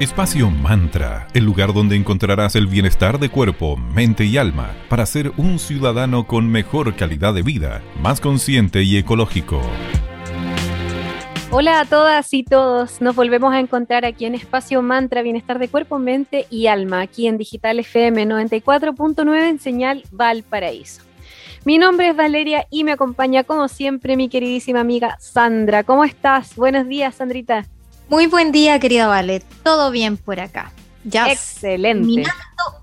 Espacio Mantra, el lugar donde encontrarás el bienestar de cuerpo, mente y alma para ser un ciudadano con mejor calidad de vida, más consciente y ecológico. Hola a todas y todos, nos volvemos a encontrar aquí en Espacio Mantra, Bienestar de Cuerpo, Mente y Alma, aquí en Digital FM 94.9 en señal Valparaíso. Mi nombre es Valeria y me acompaña como siempre mi queridísima amiga Sandra. ¿Cómo estás? Buenos días, Sandrita. Muy buen día, querida Vale. Todo bien por acá. Ya excelente. Terminando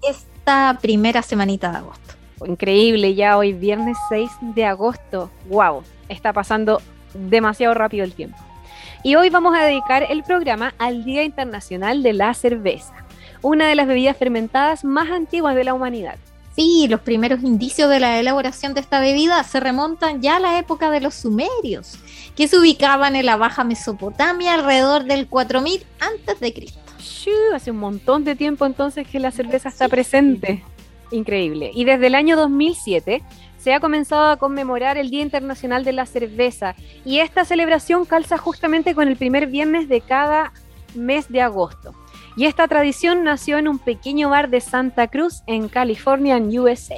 esta primera semanita de agosto. Increíble, ya hoy viernes 6 de agosto. Wow, está pasando demasiado rápido el tiempo. Y hoy vamos a dedicar el programa al Día Internacional de la Cerveza, una de las bebidas fermentadas más antiguas de la humanidad. Sí, los primeros indicios de la elaboración de esta bebida se remontan ya a la época de los sumerios, que se ubicaban en la Baja Mesopotamia alrededor del 4000 antes de Cristo. Hace un montón de tiempo entonces que la cerveza está presente. Increíble. Y desde el año 2007 se ha comenzado a conmemorar el Día Internacional de la Cerveza y esta celebración calza justamente con el primer viernes de cada mes de agosto. Y esta tradición nació en un pequeño bar de Santa Cruz en California, en USA.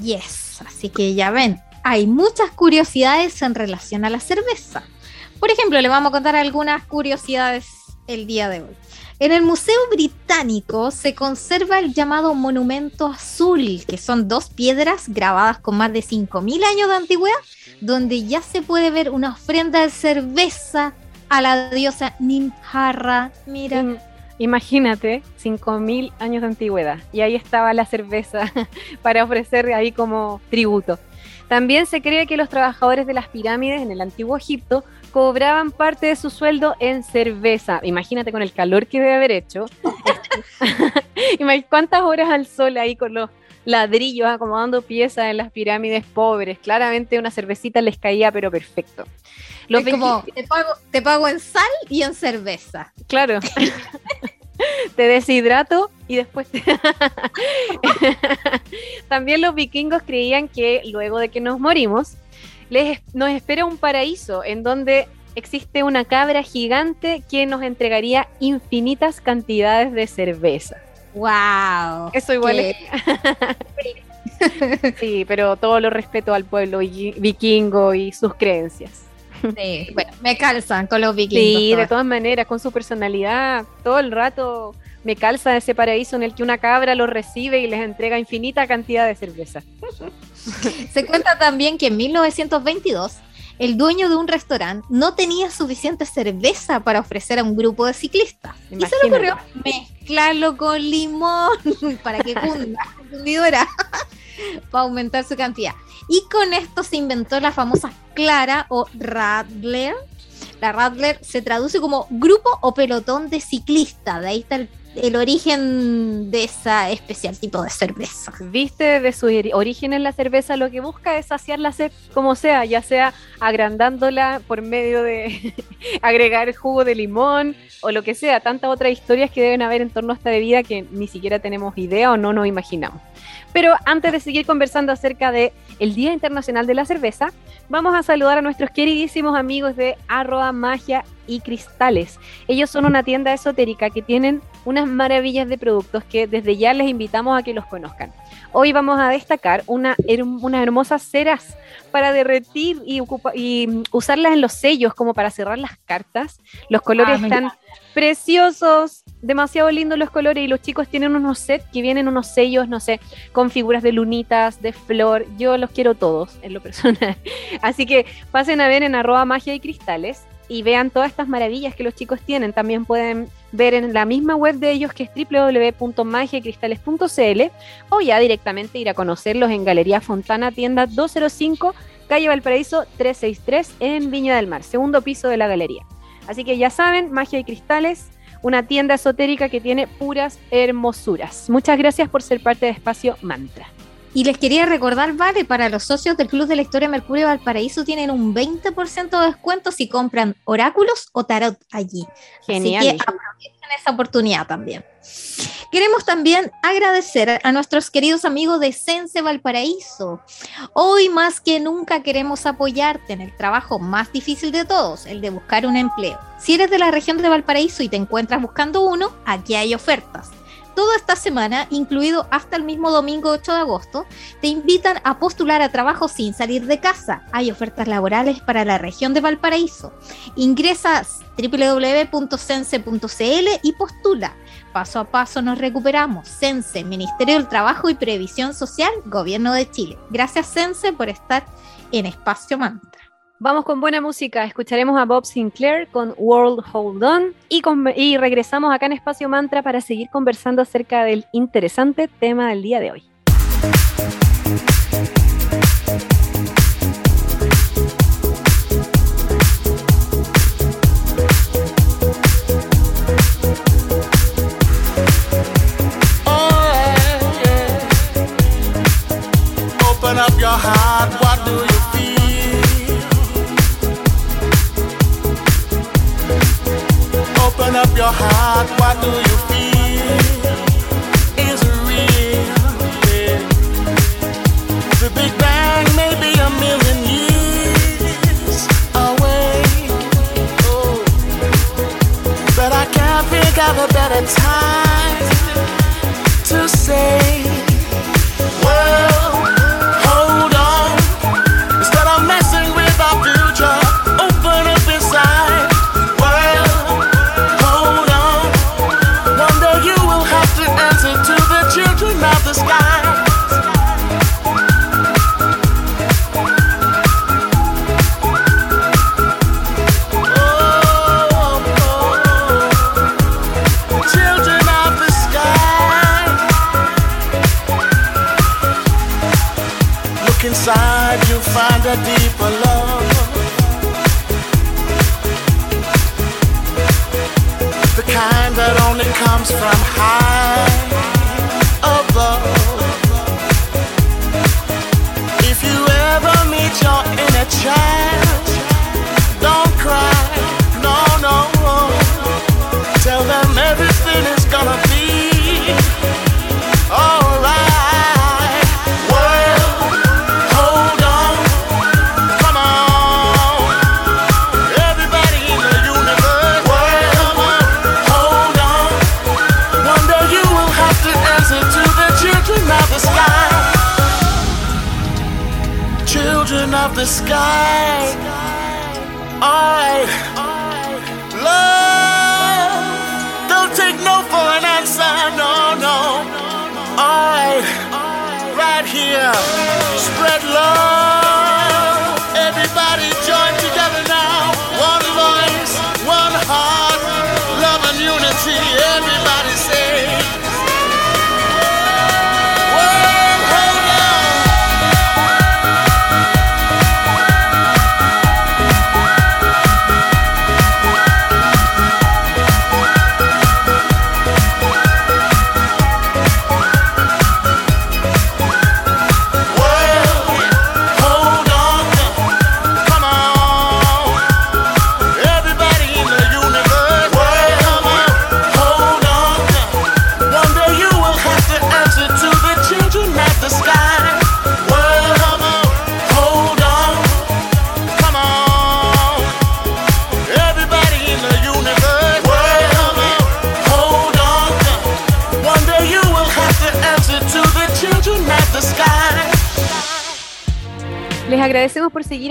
Yes, así que ya ven, hay muchas curiosidades en relación a la cerveza. Por ejemplo, le vamos a contar algunas curiosidades el día de hoy. En el Museo Británico se conserva el llamado Monumento Azul, que son dos piedras grabadas con más de 5.000 años de antigüedad, donde ya se puede ver una ofrenda de cerveza a la diosa Nimharra. Mira. Imagínate, 5.000 años de antigüedad. Y ahí estaba la cerveza para ofrecer ahí como tributo. También se cree que los trabajadores de las pirámides en el antiguo Egipto cobraban parte de su sueldo en cerveza. Imagínate con el calor que debe haber hecho. ¿Cuántas horas al sol ahí con los ladrillos acomodando piezas en las pirámides pobres? Claramente una cervecita les caía, pero perfecto. Es como, te pago, te pago en sal y en cerveza. Claro. te deshidrato y después También los vikingos creían que luego de que nos morimos, les, nos espera un paraíso en donde existe una cabra gigante que nos entregaría infinitas cantidades de cerveza. ¡Wow! Eso igual es... sí, pero todo lo respeto al pueblo vikingo y sus creencias. Sí, bueno, me calzan con los vikingos. Sí, de todas maneras, con su personalidad, todo el rato me calza ese paraíso en el que una cabra los recibe y les entrega infinita cantidad de cerveza. Se cuenta también que en 1922 el dueño de un restaurante no tenía suficiente cerveza para ofrecer a un grupo de ciclistas. Y se le ocurrió mezclarlo con limón para que cunda, fundidora, para aumentar su cantidad. Y con esto se inventó la famosa Clara o Radler. La Radler se traduce como grupo o pelotón de ciclistas. De ahí está el el origen de esa especial tipo de cerveza. Viste, de su origen en la cerveza lo que busca es saciar la sed como sea, ya sea agrandándola por medio de agregar jugo de limón o lo que sea, tantas otras historias que deben haber en torno a esta bebida que ni siquiera tenemos idea o no nos imaginamos. Pero antes de seguir conversando acerca de Día Internacional de la Cerveza, vamos a saludar a nuestros queridísimos amigos de arroba magia y cristales. Ellos son una tienda esotérica que tienen unas maravillas de productos que desde ya les invitamos a que los conozcan. Hoy vamos a destacar una, unas hermosas ceras para derretir y, y, usarlas en los sellos como para cerrar las cartas. Los colores ah, están preciosos, demasiado lindos los colores y los chicos tienen unos sets que vienen unos sellos, no sé, con figuras de lunitas, de flor. Yo los quiero todos en lo personal. Así que pasen a ver en arroba magia y cristales y vean todas estas maravillas que los chicos tienen. También pueden ver en la misma web de ellos que es www.magiacristales.cl o ya directamente ir a conocerlos en Galería Fontana, tienda 205, calle Valparaíso 363 en Viña del Mar, segundo piso de la galería. Así que ya saben, Magia y Cristales, una tienda esotérica que tiene puras hermosuras. Muchas gracias por ser parte de Espacio Mantra. Y les quería recordar, vale, para los socios del Club de la Historia Mercurio Valparaíso tienen un 20% de descuento si compran oráculos o tarot allí. Genial. Así que aprovechen esa oportunidad también. Queremos también agradecer a nuestros queridos amigos de Sense Valparaíso. Hoy más que nunca queremos apoyarte en el trabajo más difícil de todos, el de buscar un empleo. Si eres de la región de Valparaíso y te encuentras buscando uno, aquí hay ofertas toda esta semana, incluido hasta el mismo domingo 8 de agosto, te invitan a postular a trabajo sin salir de casa. Hay ofertas laborales para la región de Valparaíso. Ingresa a www.sense.cl y postula. Paso a paso nos recuperamos. Sense, Ministerio del Trabajo y Previsión Social, Gobierno de Chile. Gracias Sense por estar en Espacio Mantra. Vamos con buena música, escucharemos a Bob Sinclair con World Hold On y, y regresamos acá en Espacio Mantra para seguir conversando acerca del interesante tema del día de hoy.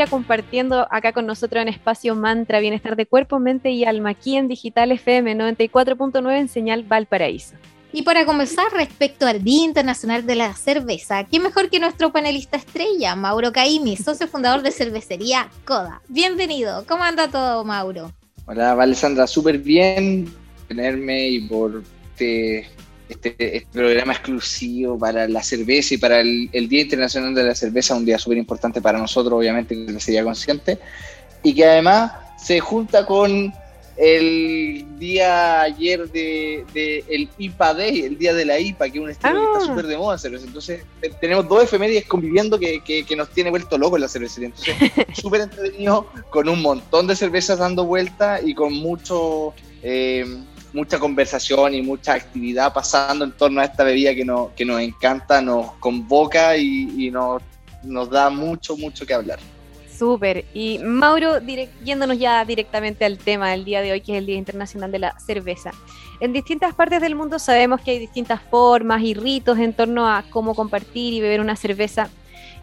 Compartiendo acá con nosotros en Espacio Mantra, Bienestar de Cuerpo, Mente y Alma, aquí en Digital FM 94.9 en señal Valparaíso. Y para comenzar, respecto al Día Internacional de la Cerveza, ¿qué mejor que nuestro panelista estrella, Mauro Caimi, socio fundador de cervecería Coda? Bienvenido, ¿cómo anda todo, Mauro? Hola, Alessandra, súper bien tenerme y por este este, este, programa exclusivo para la cerveza y para el, Día Internacional de la Cerveza, un día súper importante para nosotros, obviamente, que sería consciente, y que además se junta con el día ayer de, el IPA Day, el día de la IPA, que es un estilo que está ah. súper de moda cerveza. Entonces, tenemos dos efemérides conviviendo que, que, nos tiene vuelto loco la cervecería. Entonces, súper entretenido, con un montón de cervezas dando vuelta y con mucho, eh, mucha conversación y mucha actividad pasando en torno a esta bebida que, no, que nos encanta, nos convoca y, nos, nos da mucho, mucho que hablar. Súper. Y Mauro, yéndonos ya directamente al tema del día de hoy, que es el Día Internacional de la Cerveza. En distintas partes del mundo sabemos que hay distintas formas y ritos en torno a cómo compartir y beber una cerveza.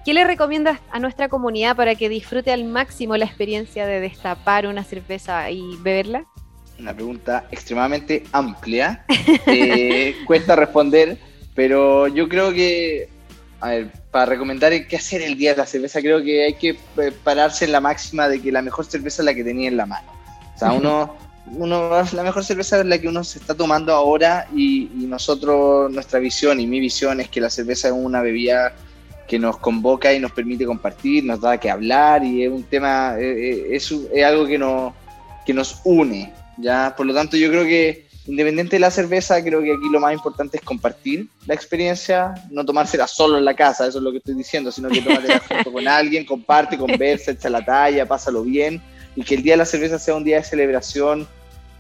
¿Qué le recomiendas a nuestra comunidad para que disfrute al máximo la experiencia de destapar una cerveza y beberla? Una pregunta extremadamente amplia. Eh, cuesta responder, pero yo creo que a ver, para recomendar qué hacer el día de la cerveza, creo que hay que pararse en la máxima de que la mejor cerveza es la que tenía en la mano. O sea, uno, uno la mejor cerveza es la que uno se está tomando ahora y, nosotros, nuestra visión y mi visión es que la cerveza es una bebida que nos convoca y nos permite compartir, nos da que hablar y es un tema, eh, eh, es, es, algo que nos, que nos une. ¿Ya? Por lo tanto, yo creo que Independiente de la cerveza, creo que aquí lo más importante es compartir la experiencia, no tomársela solo en la casa, eso es lo que estoy diciendo, sino que tómatela junto con alguien, comparte, conversa, echa la talla, pásalo bien, y que el día de la cerveza sea un día de celebración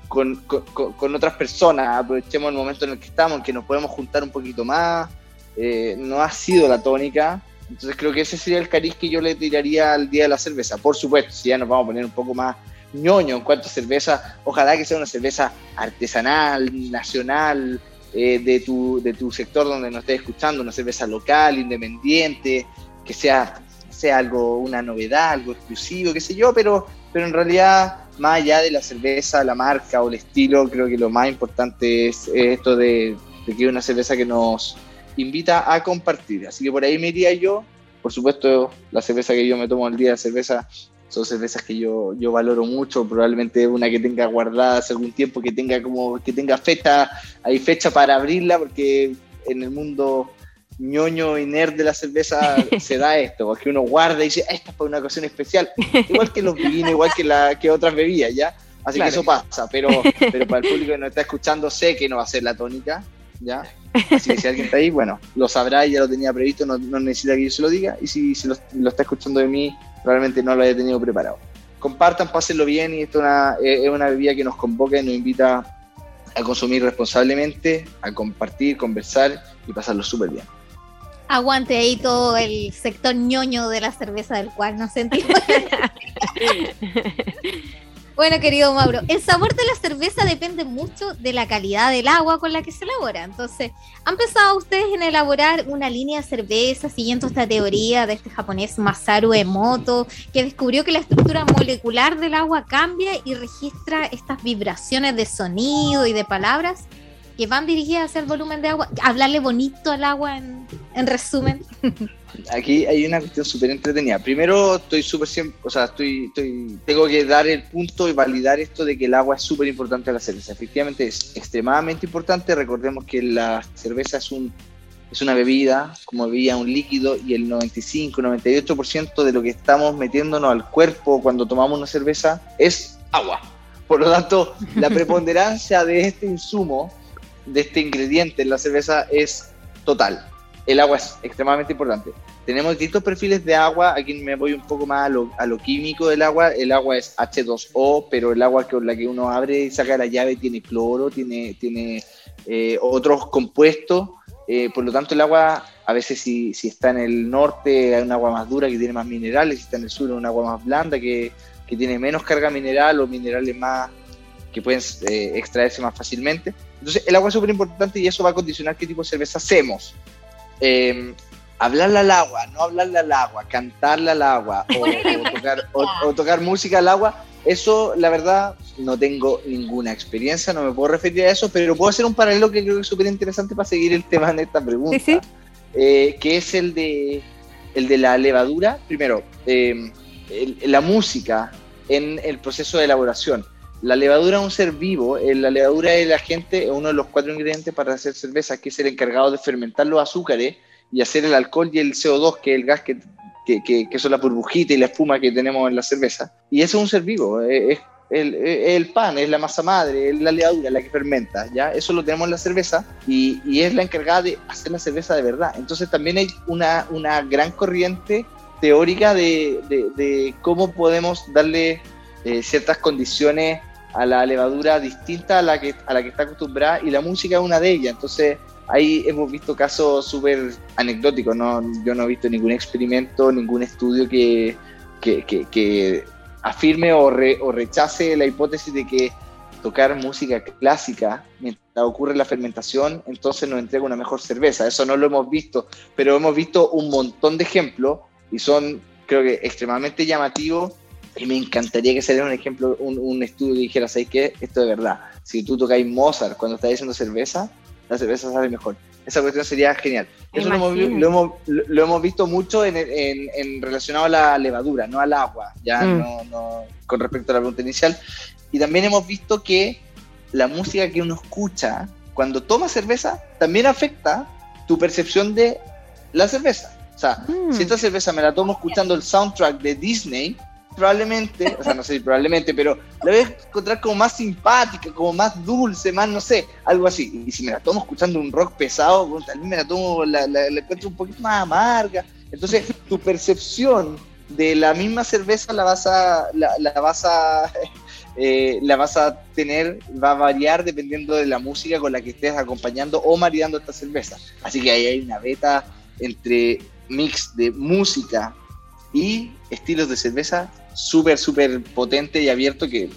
con, con, otras personas, aprovechemos el momento en el que estamos, en que nos podemos juntar un poquito más, eh, no ha sido la tónica, entonces creo que ese sería el cariz que yo le tiraría al día de la cerveza, por supuesto, si ya nos vamos a poner un poco más ñoño en cuanto a cerveza. Ojalá que sea una cerveza artesanal, nacional, eh, de, tu, de tu sector donde nos estés escuchando, una cerveza local, independiente, que sea, sea algo, una novedad, algo exclusivo, qué sé yo, pero, pero en realidad, más allá de la cerveza, la marca o el estilo, creo que lo más importante es, esto de, que es una cerveza que nos invita a compartir. Así que por ahí me iría yo. Por supuesto, la cerveza que yo me tomo el día de cerveza son cervezas que yo, yo valoro mucho, probablemente una que tenga guardada hace algún tiempo, que tenga como que tenga fecha, hay fecha para abrirla, porque en el mundo ñoño y nerd de la cerveza se da esto, porque uno guarda y dice, esta es para una ocasión especial, igual que los vinos, igual que, la, que otras bebidas, ¿ya? Así que eso pasa, pero, pero para el público que nos está escuchando sé que no va a ser la tónica, ¿ya? Así que si alguien está ahí, bueno, lo sabrá ya lo tenía previsto, no, necesita que yo se lo diga, y si, lo, lo está escuchando de mí, probablemente no lo haya tenido preparado. Compartan, pásenlo bien y esto es una, es una bebida que nos convoca y nos invita a consumir responsablemente, a compartir, conversar y pasarlo súper bien. Aguante ahí todo el sector ñoño de la cerveza del cual nos sentimos. Bueno, querido Mauro, el sabor de la cerveza depende mucho de la calidad del agua con la que se elabora. Entonces, ¿han pensado ustedes en elaborar una línea de cerveza siguiendo esta teoría de este japonés Masaru Emoto, que descubrió que la estructura molecular del agua cambia y registra estas vibraciones de sonido y de palabras? Que van dirigidas hacia el volumen de agua, hablarle bonito al agua en, en resumen. Aquí hay una cuestión súper entretenida. Primero, estoy súper o sea, estoy, estoy, tengo que dar el punto y validar esto de que el agua es súper importante a la cerveza. Efectivamente es extremadamente importante. Recordemos que la cerveza es un es una bebida, como bebida, un líquido, y el 95-98% de lo que estamos metiéndonos al cuerpo cuando tomamos una cerveza es agua. Por lo tanto, la preponderancia de este insumo de este ingrediente en la cerveza es total. El agua es extremadamente importante. Tenemos distintos perfiles de agua. Aquí me voy un poco más a lo, químico del agua. El agua es H2O, pero el agua con la que uno abre y saca la llave tiene cloro, tiene, tiene eh, otros compuestos. Eh, por lo tanto, el agua, a veces si, si, está en el norte, hay un agua más dura que tiene más minerales. Si está en el sur, un agua más blanda que, que tiene menos carga mineral o minerales más que pueden eh, extraerse más fácilmente. Entonces, el agua es súper importante y eso va a condicionar qué tipo de cerveza hacemos. Eh, hablarle al agua, no hablarle al agua, cantarle al agua o, tocar, música al agua, eso la verdad no tengo ninguna experiencia, no me puedo referir a eso, pero puedo hacer un paralelo que creo que es súper interesante para seguir el tema en esta pregunta, eh, que es el de, el de la levadura. Primero, eh, la música en el proceso de elaboración. La levadura es un ser vivo, eh, la levadura es el agente, es uno de los cuatro ingredientes para hacer cerveza, que es el encargado de fermentar los azúcares y hacer el alcohol y el CO2, que es el gas que, que, son la burbujita y la espuma que tenemos en la cerveza. Y eso es un ser vivo, eh, es, el, pan, es la masa madre, es la levadura, la que fermenta, ¿ya? Eso lo tenemos en la cerveza y, y, es la encargada de hacer la cerveza de verdad. Entonces también hay una, una gran corriente teórica de, de, cómo podemos darle eh, ciertas condiciones a la levadura distinta a la, que, a la que está acostumbrada y la música es una de ellas. Entonces ahí hemos visto casos súper anecdóticos, ¿no? yo no he visto ningún experimento, ningún estudio que, que, que afirme o, o rechace la hipótesis de que tocar música clásica mientras ocurre la fermentación, entonces nos entrega una mejor cerveza. Eso no lo hemos visto, pero hemos visto un montón de ejemplos y son, creo que, extremadamente llamativos. Y me encantaría que saliera un ejemplo, un, estudio que dijera, ¿sabes qué? Esto de verdad. Si tú tocáis Mozart cuando estás haciendo cerveza, la cerveza sale mejor esa cuestión sería genial. Eso lo hemos, lo, hemos, visto mucho en, en, relacionado a la levadura, no al agua, ya mm. no, no, con respecto a la pregunta inicial. Y también hemos visto que la música que uno escucha cuando toma cerveza también afecta tu percepción de la cerveza. O sea, mm. si esta cerveza me la tomo escuchando el soundtrack de Disney, probablemente, o sea, no sé probablemente, pero la voy a encontrar como más simpática, como más dulce, más, no sé, algo así. Y si me la tomo escuchando un rock pesado, tal vez me la tomo, la, la, encuentro un poquito más amarga. Entonces, tu percepción de la misma cerveza la vas a, la, la vas a, eh, la vas a tener, va a variar dependiendo de la música con la que estés acompañando o maridando esta cerveza. Así que ahí hay una beta entre mix de música y estilos de cerveza súper, súper potente y abierto que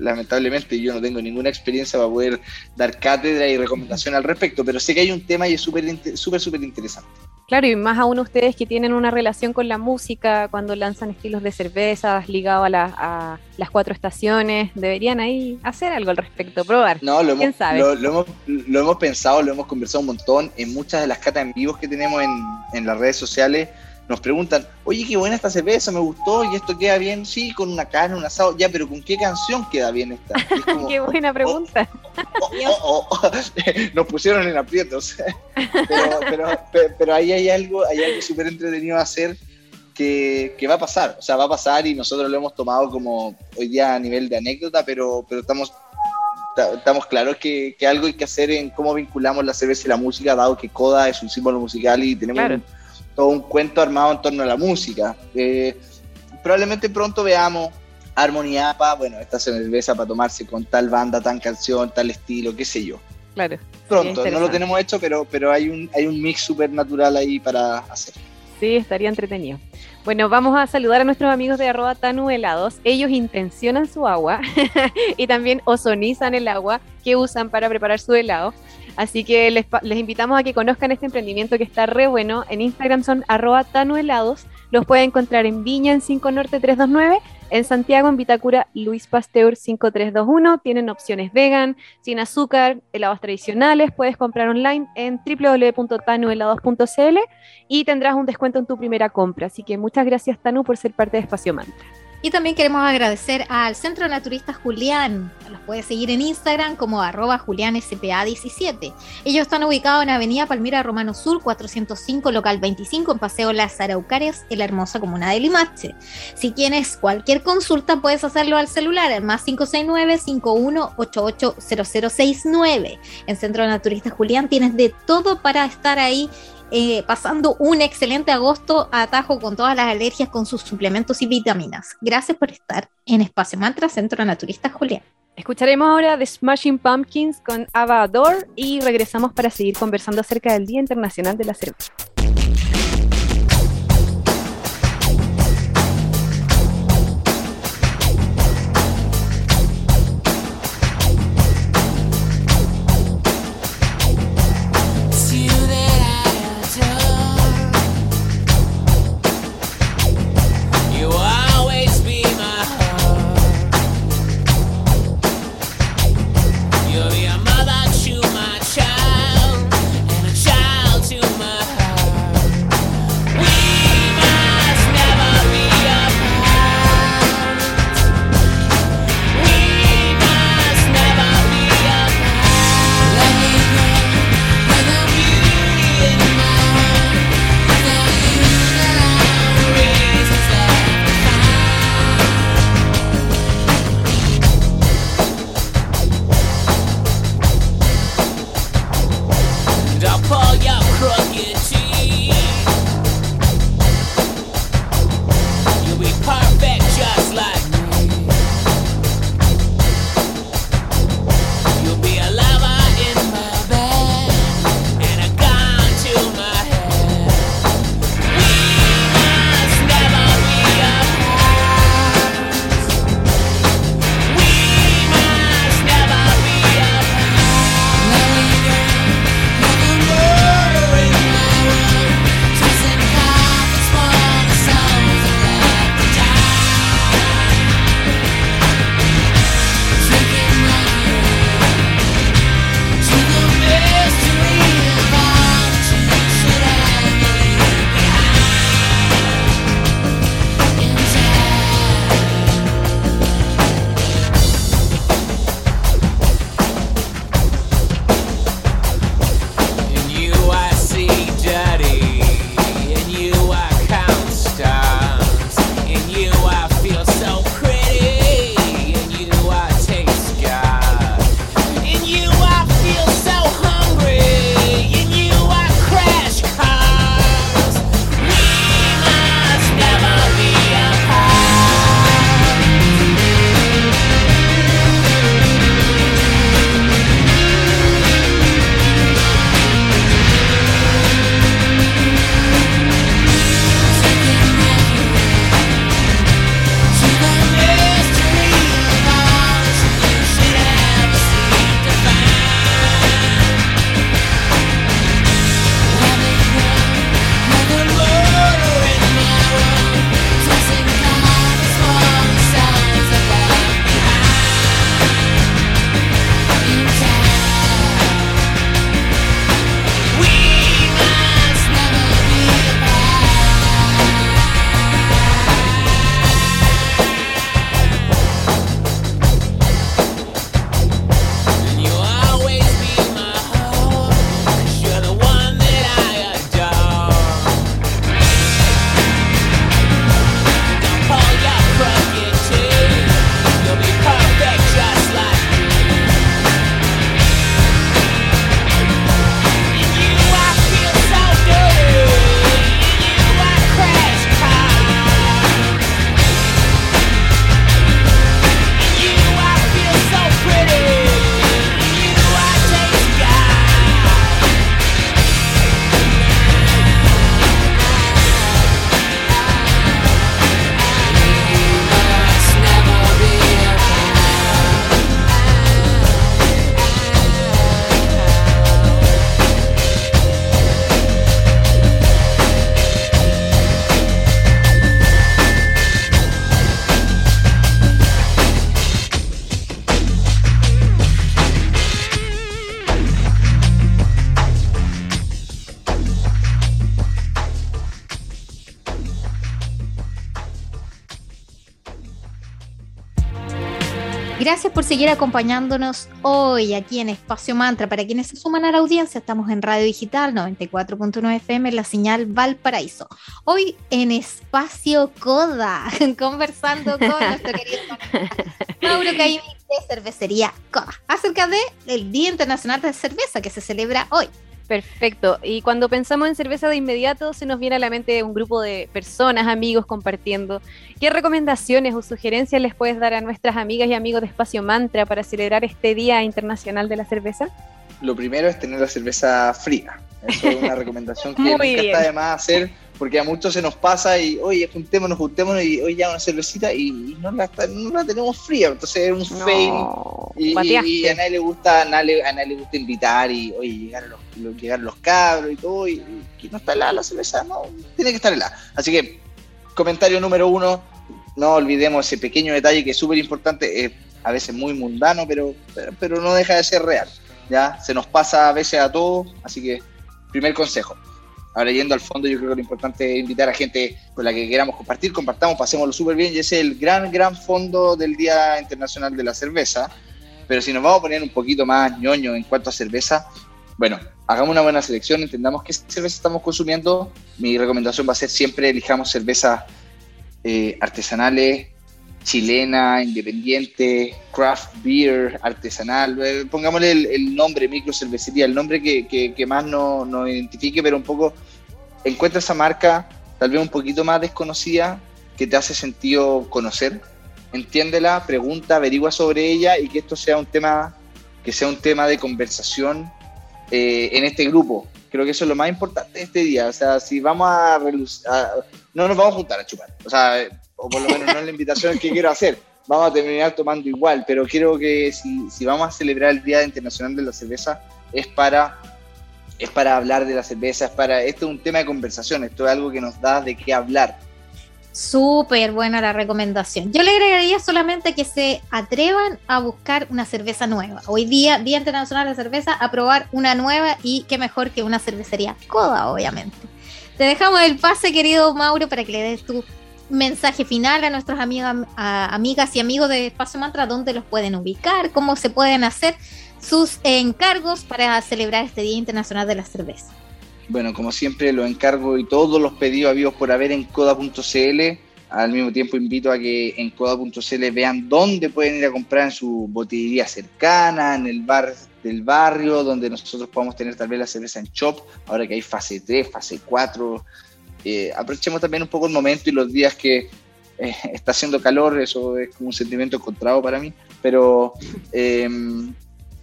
lamentablemente yo no tengo ninguna experiencia para poder dar cátedra y recomendación al respecto, pero sé que hay un tema y es súper, súper, súper interesante. Claro, y más aún ustedes que tienen una relación con la música cuando lanzan estilos de cervezas ligados a, a las cuatro estaciones, deberían ahí hacer algo al respecto, probar. No, lo hemos, Lo, hemos, lo hemos pensado, lo hemos conversado un montón en muchas de las catas en vivos que tenemos en, en las redes sociales nos preguntan, oye, qué buena esta cerveza, me gustó, y esto queda bien, sí, con una carne, un asado, ya, pero ¿con qué canción queda bien esta? qué buena pregunta. Oh, oh, oh, nos pusieron en aprietos. pero, pero, ahí hay algo, hay algo súper entretenido a hacer que, va a pasar, o sea, va a pasar y nosotros lo hemos tomado como hoy día a nivel de anécdota, pero, pero estamos estamos claros que, que, algo hay que hacer en cómo vinculamos la cerveza y la música, dado que Coda es un símbolo musical y tenemos todo un cuento armado en torno a la música. Eh, probablemente pronto veamos Armonía APA, bueno, esta cerveza para tomarse con tal banda, tal canción, tal estilo, qué sé yo. Claro. Pronto, no lo tenemos hecho, pero, pero hay, un, hay un mix súper natural ahí para hacer. Sí, estaría entretenido. Bueno, vamos a saludar a nuestros amigos de arroba Tanu Helados. Ellos intencionan su agua y también ozonizan el agua que usan para preparar su helado. Así que les, invitamos a que conozcan este emprendimiento que está re bueno. En Instagram son arroba tanuhelados. Los pueden encontrar en Viña en 5 Norte 329, en Santiago en Vitacura Luis Pasteur 5321. Tienen opciones vegan, sin azúcar, helados tradicionales. Puedes comprar online en www.tanuhelados.cl y tendrás un descuento en tu primera compra. Así que muchas gracias Tanu por ser parte de Espacio Mantra. Y también queremos agradecer al Centro Naturista Julián. Los puedes seguir en Instagram como arroba julianspa17. Ellos están ubicados en Avenida Palmira Romano Sur 405, local 25, en Paseo Las Araucarias, en la hermosa comuna de Limache. Si tienes cualquier consulta, puedes hacerlo al celular, en más 569-5188-0069. En Centro Naturista Julián tienes de todo para estar ahí eh, pasando un excelente agosto a atajo con todas las alergias con sus suplementos y vitaminas. Gracias por estar en Espacio Mantra Centro Naturista Julián. Escucharemos ahora The Smashing Pumpkins con Ava y regresamos para seguir conversando acerca del Día Internacional de la Cerveza. Gracias por seguir acompañándonos hoy aquí en Espacio Mantra. Para quienes se suman a la audiencia, estamos en Radio Digital 94.9 FM, la señal Valparaíso. Hoy en Espacio Coda, conversando con nuestro querido Mauro Caimi de Cervecería Coda acerca del Día Internacional de Cerveza que se celebra hoy. Perfecto. Y cuando pensamos en cerveza de inmediato, se nos viene a la mente un grupo de personas, amigos compartiendo. ¿Qué recomendaciones o sugerencias les puedes dar a nuestras amigas y amigos de Espacio Mantra para celebrar este Día Internacional de la Cerveza? Lo primero es tener la cerveza fría. Eso es una recomendación que nunca está de más hacer porque a muchos se nos pasa y, oye, juntémonos, juntémonos y hoy ya una cervecita y, no, la, no, la, tenemos fría, entonces es un fail y, a nadie le gusta, a nadie, a nadie le gusta invitar y, oye, llegar los, llegar los cabros y todo y, no está helada la cerveza, no, tiene que estar helada. Así que, comentario número uno, no olvidemos ese pequeño detalle que es súper importante, a veces muy mundano, pero, pero, pero no deja de ser real, ¿ya? Se nos pasa a veces a todos, así que, primer consejo Ahora yendo al fondo, yo creo que lo importante es invitar a gente con la que queramos compartir, compartamos, pasémoslo súper bien y ese es el gran, gran fondo del Día Internacional de la Cerveza. Pero si nos vamos a poner un poquito más ñoño en cuanto a cerveza, bueno, hagamos una buena selección, entendamos qué cerveza estamos consumiendo. Mi recomendación va a ser siempre elijamos cervezas eh, artesanales, chilena, independiente, craft beer, artesanal, eh, pongámosle el, nombre, micro cervecería, el nombre que, que, más nos no identifique, pero un poco encuentra esa marca tal vez un poquito más desconocida que te hace sentido conocer, entiéndela, pregunta, averigua sobre ella y que esto sea un tema, que sea un tema de conversación eh, en este grupo. Creo que eso es lo más importante de este día. O sea, si vamos a, a no nos vamos a juntar a chupar. O sea, o por lo menos no es la invitación que quiero hacer. Vamos a terminar tomando igual, pero creo que si, vamos a celebrar el Día Internacional de la Cerveza es para, es para hablar de la cerveza, es para, esto es un tema de conversación, esto es algo que nos da de qué hablar. Súper buena la recomendación. Yo le agregaría solamente que se atrevan a buscar una cerveza nueva. Hoy día, Día Internacional de la Cerveza, a probar una nueva y qué mejor que una cervecería coda, obviamente. Te dejamos el pase, querido Mauro, para que le des tu mensaje final a nuestras amigas, amigas y amigos de Espacio Mantra, dónde los pueden ubicar, cómo se pueden hacer sus encargos para celebrar este Día Internacional de la Cerveza. Bueno, como siempre, los encargo y todos los pedidos habidos por haber en coda.cl. Al mismo tiempo invito a que en coda.cl vean dónde pueden ir a comprar en su botillería cercana, en el bar del barrio, donde nosotros podamos tener tal vez la cerveza en shop, ahora que hay fase 3, fase 4, eh, aprovechemos también un poco el momento y los días que eh, está haciendo calor, eso es como un sentimiento encontrado para mí, pero, em,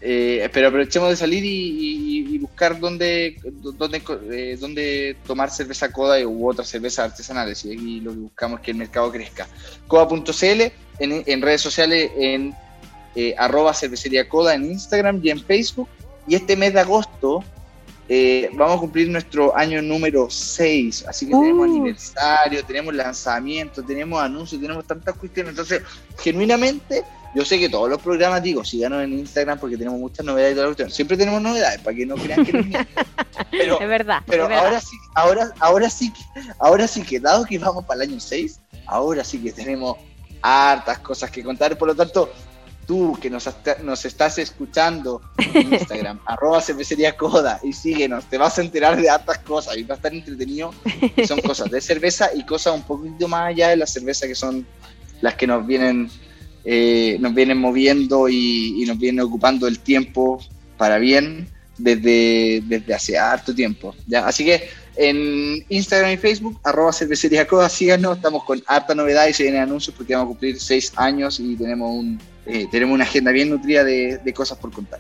eh, pero aprovechemos de salir y, buscar dónde, dónde, dónde, tomar cerveza coda u otras cervezas artesanales, y aquí lo que buscamos es que el mercado crezca. Coda.cl en, en, redes sociales, en arroba cervecería coda en Instagram y en Facebook, y este mes de agosto eh, vamos a cumplir nuestro año número 6, así que tenemos uh. aniversario, tenemos lanzamiento, tenemos anuncios, tenemos tantas cuestiones. Entonces, genuinamente, yo sé que todos los programas, digo, síganos en Instagram porque tenemos muchas novedades y toda la cuestión. Siempre tenemos novedades, para que no crean que no Pero, es verdad. Pero ahora sí, ahora, ahora sí que, ahora sí que, dado que vamos para el año 6, ahora sí que tenemos hartas cosas que contar. Por lo tanto, tú que nos, nos estás escuchando en Instagram, arroba cervecería coda y síguenos, te vas a enterar de hartas cosas y va a estar entretenido. Son cosas de cerveza y cosas un poquito más allá de la cerveza que son las que nos vienen, eh, nos vienen moviendo y, nos vienen ocupando el tiempo para bien desde, desde hace harto tiempo. Así que en Instagram y Facebook, arroba cervecería coda, síganos, estamos con harta novedad y se vienen anuncios porque vamos a cumplir seis años y tenemos un eh, tenemos una agenda bien nutrida de, cosas por contar.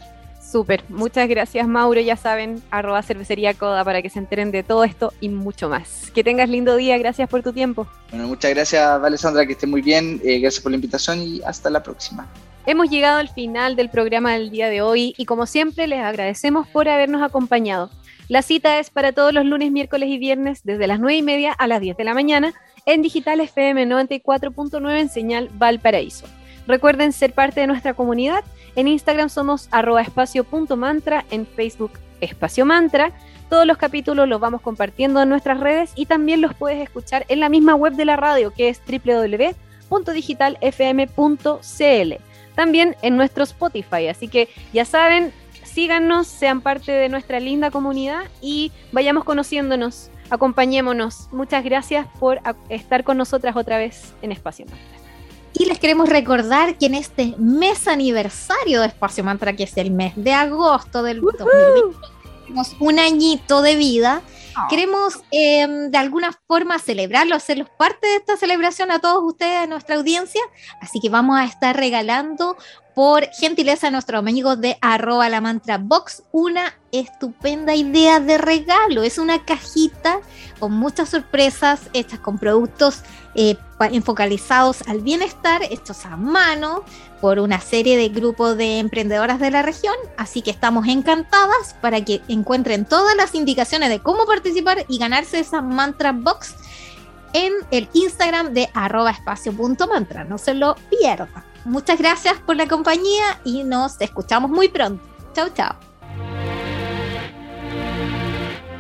Súper, muchas gracias Mauro, ya saben, arroba cervecería coda para que se enteren de todo esto y mucho más. Que tengas lindo día, gracias por tu tiempo. Bueno, muchas gracias Alessandra, que esté muy bien, eh, gracias por la invitación y hasta la próxima. Hemos llegado al final del programa del día de hoy y como siempre les agradecemos por habernos acompañado. La cita es para todos los lunes, miércoles y viernes desde las 9 y media a las 10 de la mañana en Digital FM 94.9 en señal Valparaíso. Recuerden ser parte de nuestra comunidad. En Instagram somos arroba espacio.mantra, en Facebook espacio mantra. Todos los capítulos los vamos compartiendo en nuestras redes y también los puedes escuchar en la misma web de la radio que es www.digitalfm.cl. también en nuestro Spotify. Así que ya saben, síganos, sean parte de nuestra linda comunidad y vayamos conociéndonos, acompañémonos. Muchas gracias por estar con nosotras otra vez en Espacio Mantra. Y les queremos recordar que en este mes aniversario de Espacio Mantra, que es el mes de agosto del 2020, tenemos un añito de vida Queremos em, de alguna forma celebrarlo, hacerlos parte de esta celebración a todos ustedes, a nuestra audiencia. Así que vamos a estar regalando por gentileza a nuestros amigos de arroba la mantra box una estupenda idea de regalo. Es una cajita con muchas sorpresas hechas con productos eh, enfocalizados al bienestar, hechos a mano por una serie de grupos de emprendedoras de la región. Así que estamos encantadas para que encuentren todas las indicaciones de cómo participar y ganarse esa mantra box en el Instagram de arroba espacio.mantra. No se lo pierdan. Muchas gracias por la compañía y nos escuchamos muy pronto. Chao, chao.